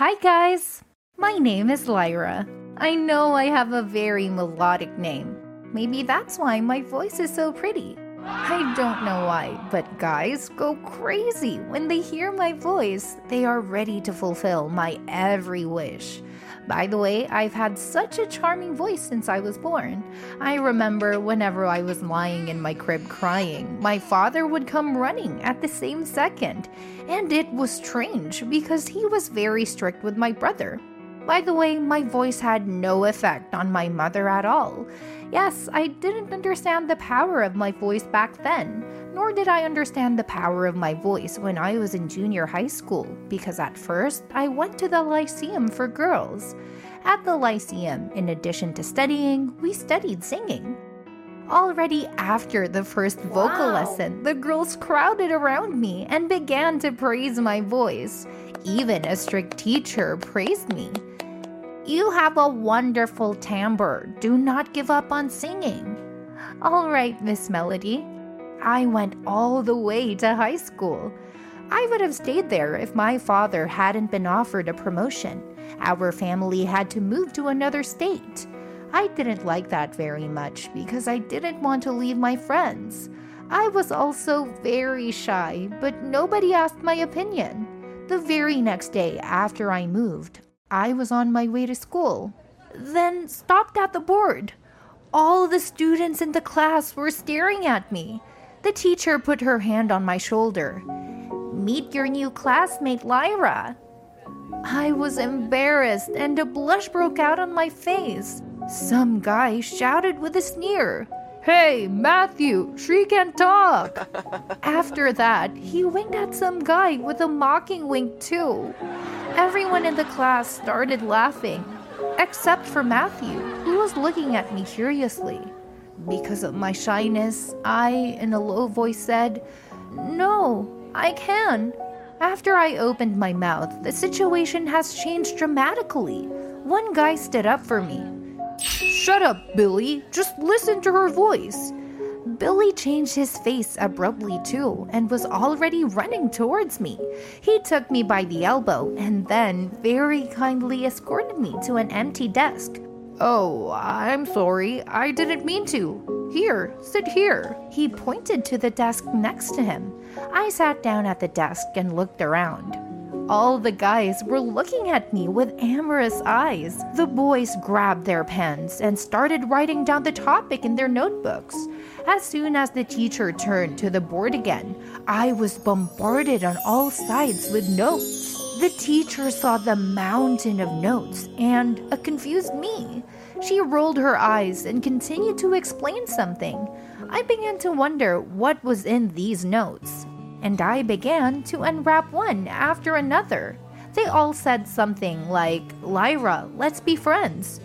Hi, guys. My name is Lyra. I know I have a very melodic name. Maybe that's why my voice is so pretty. I don't know why, but guys go crazy when they hear my voice. They are ready to fulfill my every wish. By the way, I've had such a charming voice since I was born. I remember whenever I was lying in my crib crying, my father would come running at the same second. And it was strange because he was very strict with my brother. By the way, my voice had no effect on my mother at all. Yes, I didn't understand the power of my voice back then, nor did I understand the power of my voice when I was in junior high school, because at first I went to the Lyceum for girls. At the Lyceum, in addition to studying, we studied singing. Already after the first vocal Wow. lesson, the girls crowded around me and began to praise my voice. Even a strict teacher praised me. You have a wonderful timbre. Do not give up on singing. All right, Miss Melody. I went all the way to high school. I would have stayed there if my father hadn't been offered a promotion. Our family had to move to another state. I didn't like that very much because I didn't want to leave my friends. I was also very shy, but nobody asked my opinion. The very next day after I moved, I was on my way to school. Then stopped at the board. All the students in the class were staring at me. The teacher put her hand on my shoulder. Meet your new classmate, Lyra. I was embarrassed and a blush broke out on my face. Some guy shouted with a sneer, Hey, Matthew, she can talk. After that, he winked at some guy with a mocking wink, too. Everyone in the class started laughing, except for Matthew, who was looking at me curiously. Because of my shyness, I, in a low voice, said, No, I can. After I opened my mouth, the situation has changed dramatically. One guy stood up for me. Shut up, Billy. Just listen to her voice. Billy changed his face abruptly too and was already running towards me. He took me by the elbow and then very kindly escorted me to an empty desk. Oh, I'm sorry. I didn't mean to. Here, sit here. He pointed to the desk next to him. I sat down at the desk and looked around. All the guys were looking at me with amorous eyes. The boys grabbed their pens and started writing down the topic in their notebooks. As soon as the teacher turned to the board again, I was bombarded on all sides with notes. The teacher saw the mountain of notes and a confused me. She rolled her eyes and continued to explain something. I began to wonder what was in these notes and I began to unwrap one after another. They all said something like, Lyra, let's be friends.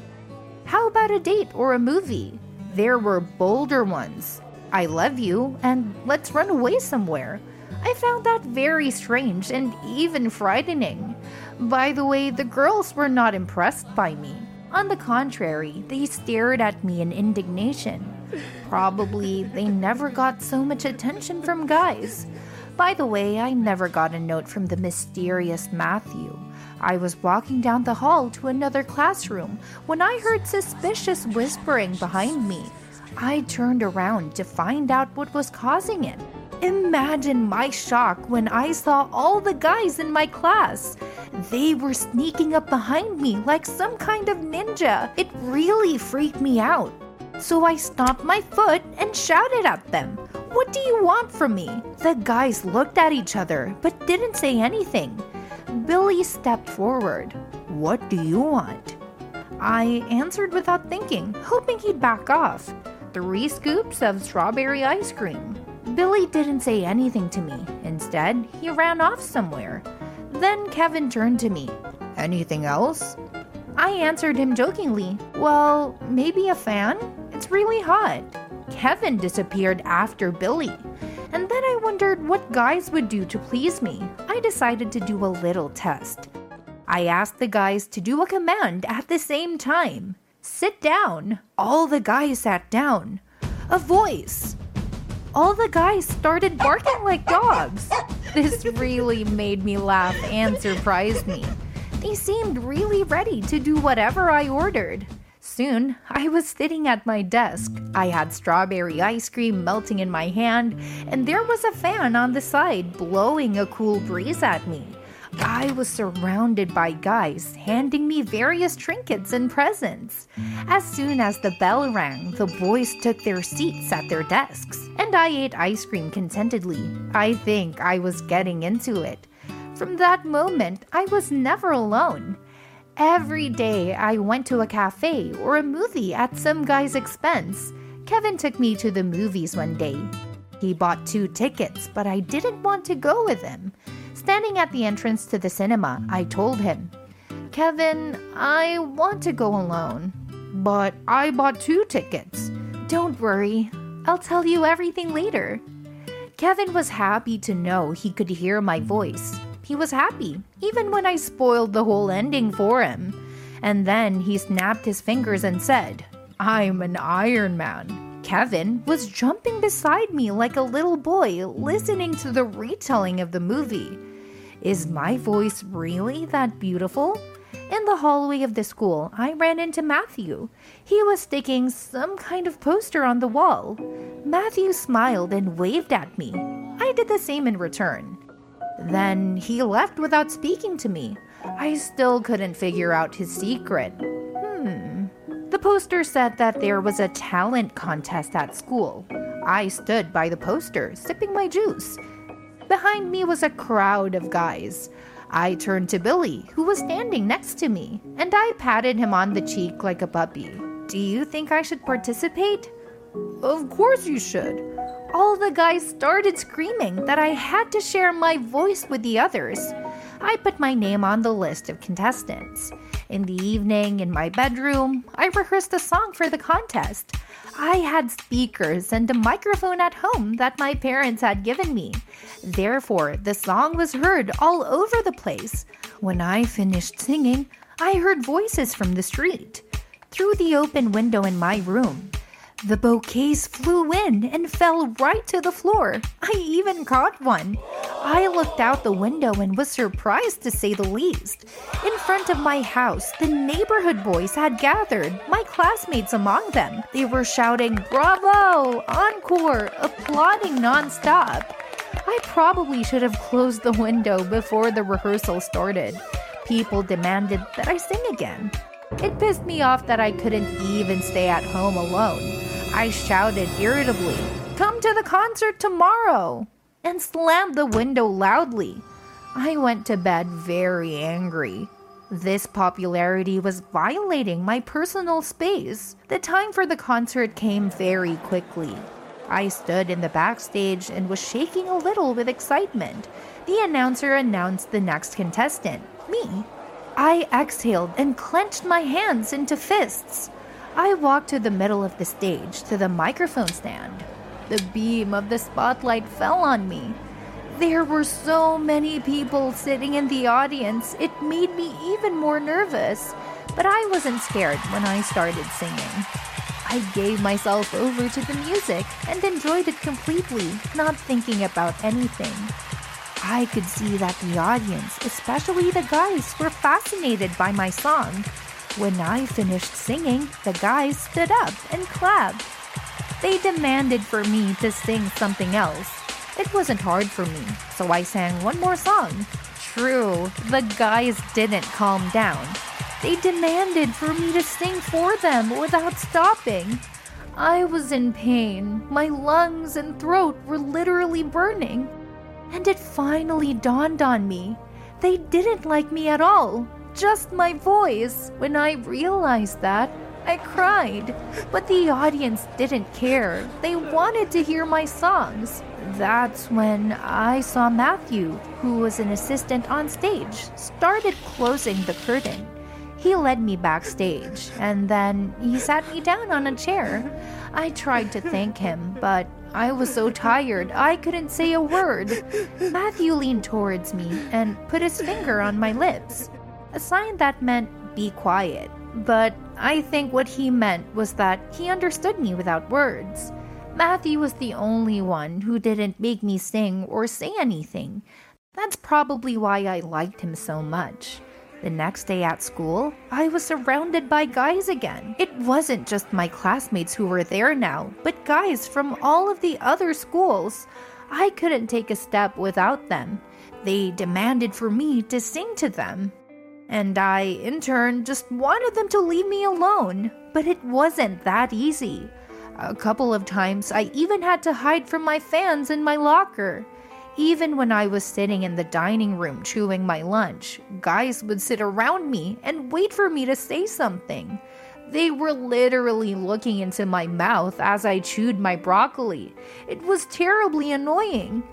How about a date or a movie? There were bolder ones. I love you, and let's run away somewhere. I found that very strange and even frightening. By the way, the girls were not impressed by me. On the contrary, they stared at me in indignation. Probably they never got so much attention from guys. By the way, I never got a note from the mysterious Matthew. I was walking down the hall to another classroom when I heard suspicious whispering behind me. I turned around to find out what was causing it. Imagine my shock when I saw all the guys in my class. They were sneaking up behind me like some kind of ninja. It really freaked me out. So I stomped my foot and shouted at them. What do you want from me? The guys looked at each other but didn't say anything. Billy stepped forward. What do you want? I answered without thinking, hoping he'd back off. Three scoops of strawberry ice cream. Billy didn't say anything to me. Instead, he ran off somewhere. Then Kevin turned to me. Anything else? I answered him jokingly, Well, maybe a fan? It's really hot. Kevin disappeared after Billy. And then I wondered what guys would do to please me. I decided to do a little test. I asked the guys to do a command at the same time sit down. All the guys sat down. A voice. All the guys started barking like dogs. This really made me laugh and surprised me. They seemed really ready to do whatever I ordered. Soon, I was sitting at my desk. I had strawberry ice cream melting in my hand, and there was a fan on the side blowing a cool breeze at me. I was surrounded by guys handing me various trinkets and presents. As soon as the bell rang, the boys took their seats at their desks, and I ate ice cream contentedly. I think I was getting into it. From that moment, I was never alone. Every day I went to a cafe or a movie at some guy's expense. Kevin took me to the movies one day. He bought two tickets, but I didn't want to go with him. Standing at the entrance to the cinema, I told him, Kevin, I want to go alone, but I bought two tickets. Don't worry, I'll tell you everything later. Kevin was happy to know he could hear my voice. He was happy, even when I spoiled the whole ending for him. And then he snapped his fingers and said, I'm an Iron Man. Kevin was jumping beside me like a little boy listening to the retelling of the movie. Is my voice really that beautiful? In the hallway of the school, I ran into Matthew. He was sticking some kind of poster on the wall. Matthew smiled and waved at me. I did the same in return. Then he left without speaking to me. I still couldn't figure out his secret. Hmm. The poster said that there was a talent contest at school. I stood by the poster, sipping my juice. Behind me was a crowd of guys. I turned to Billy, who was standing next to me, and I patted him on the cheek like a puppy. Do you think I should participate? Of course you should all the guys started screaming that I had to share my voice with the others. I put my name on the list of contestants. In the evening, in my bedroom, I rehearsed a song for the contest. I had speakers and a microphone at home that my parents had given me. Therefore, the song was heard all over the place. When I finished singing, I heard voices from the street. Through the open window in my room, the bouquets flew in and fell right to the floor. I even caught one. I looked out the window and was surprised to say the least. In front of my house, the neighborhood boys had gathered, my classmates among them. They were shouting, Bravo! Encore! applauding nonstop. I probably should have closed the window before the rehearsal started. People demanded that I sing again. It pissed me off that I couldn't even stay at home alone. I shouted irritably, Come to the concert tomorrow! and slammed the window loudly. I went to bed very angry. This popularity was violating my personal space. The time for the concert came very quickly. I stood in the backstage and was shaking a little with excitement. The announcer announced the next contestant, me. I exhaled and clenched my hands into fists. I walked to the middle of the stage to the microphone stand. The beam of the spotlight fell on me. There were so many people sitting in the audience, it made me even more nervous. But I wasn't scared when I started singing. I gave myself over to the music and enjoyed it completely, not thinking about anything. I could see that the audience, especially the guys, were fascinated by my song. When I finished singing, the guys stood up and clapped. They demanded for me to sing something else. It wasn't hard for me, so I sang one more song. True, the guys didn't calm down. They demanded for me to sing for them without stopping. I was in pain. My lungs and throat were literally burning. And it finally dawned on me. They didn't like me at all, just my voice. When I realized that, I cried. But the audience didn't care. They wanted to hear my songs. That's when I saw Matthew, who was an assistant on stage, started closing the curtain. He led me backstage, and then he sat me down on a chair. I tried to thank him, but I was so tired I couldn't say a word. Matthew leaned towards me and put his finger on my lips, a sign that meant be quiet. But I think what he meant was that he understood me without words. Matthew was the only one who didn't make me sing or say anything. That's probably why I liked him so much. The next day at school, I was surrounded by guys again. It wasn't just my classmates who were there now, but guys from all of the other schools. I couldn't take a step without them. They demanded for me to sing to them. And I, in turn, just wanted them to leave me alone. But it wasn't that easy. A couple of times, I even had to hide from my fans in my locker. Even when I was sitting in the dining room chewing my lunch, guys would sit around me and wait for me to say something. They were literally looking into my mouth as I chewed my broccoli. It was terribly annoying.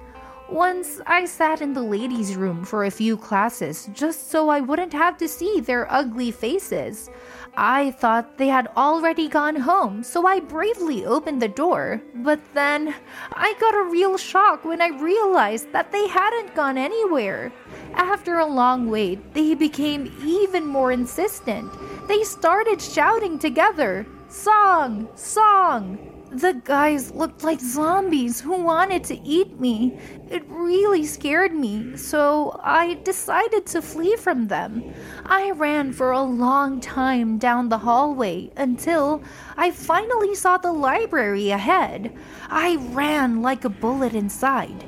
Once I sat in the ladies' room for a few classes just so I wouldn't have to see their ugly faces. I thought they had already gone home, so I bravely opened the door. But then I got a real shock when I realized that they hadn't gone anywhere. After a long wait, they became even more insistent. They started shouting together Song! Song! The guys looked like zombies who wanted to eat me. It really scared me, so I decided to flee from them. I ran for a long time down the hallway until I finally saw the library ahead. I ran like a bullet inside.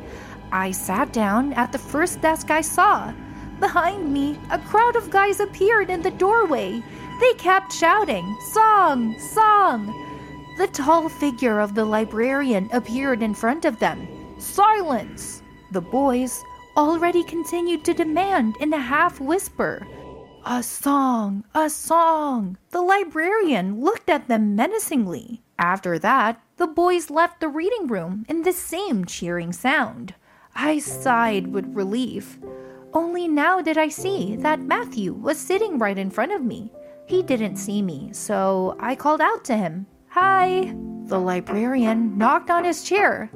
I sat down at the first desk I saw. Behind me, a crowd of guys appeared in the doorway. They kept shouting, Song! Song! The tall figure of the librarian appeared in front of them. Silence! The boys already continued to demand in a half whisper. A song! A song! The librarian looked at them menacingly. After that, the boys left the reading room in the same cheering sound. I sighed with relief. Only now did I see that Matthew was sitting right in front of me. He didn't see me, so I called out to him Hi! The librarian knocked on his chair.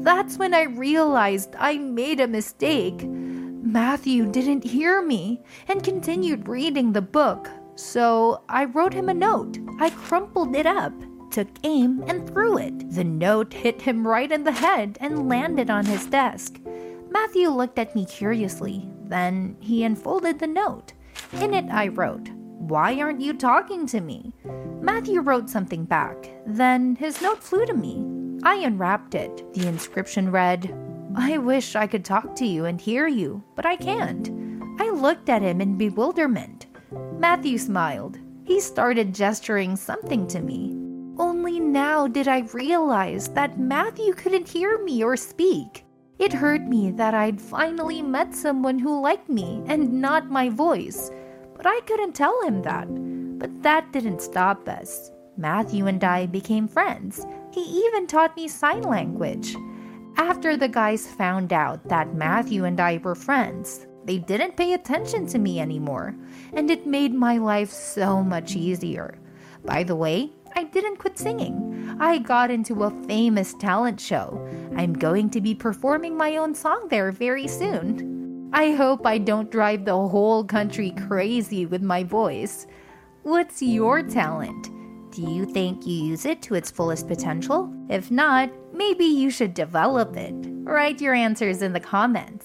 That's when I realized I made a mistake. Matthew didn't hear me and continued reading the book, so I wrote him a note. I crumpled it up, took aim, and threw it. The note hit him right in the head and landed on his desk. Matthew looked at me curiously. Then he unfolded the note. In it, I wrote, Why aren't you talking to me? Matthew wrote something back. Then his note flew to me. I unwrapped it. The inscription read, I wish I could talk to you and hear you, but I can't. I looked at him in bewilderment. Matthew smiled. He started gesturing something to me. Only now did I realize that Matthew couldn't hear me or speak. It hurt me that I'd finally met someone who liked me and not my voice, but I couldn't tell him that. But that didn't stop us. Matthew and I became friends. He even taught me sign language. After the guys found out that Matthew and I were friends, they didn't pay attention to me anymore, and it made my life so much easier. By the way, I didn't quit singing. I got into a famous talent show. I'm going to be performing my own song there very soon. I hope I don't drive the whole country crazy with my voice. What's your talent? Do you think you use it to its fullest potential? If not, maybe you should develop it. Write your answers in the comments.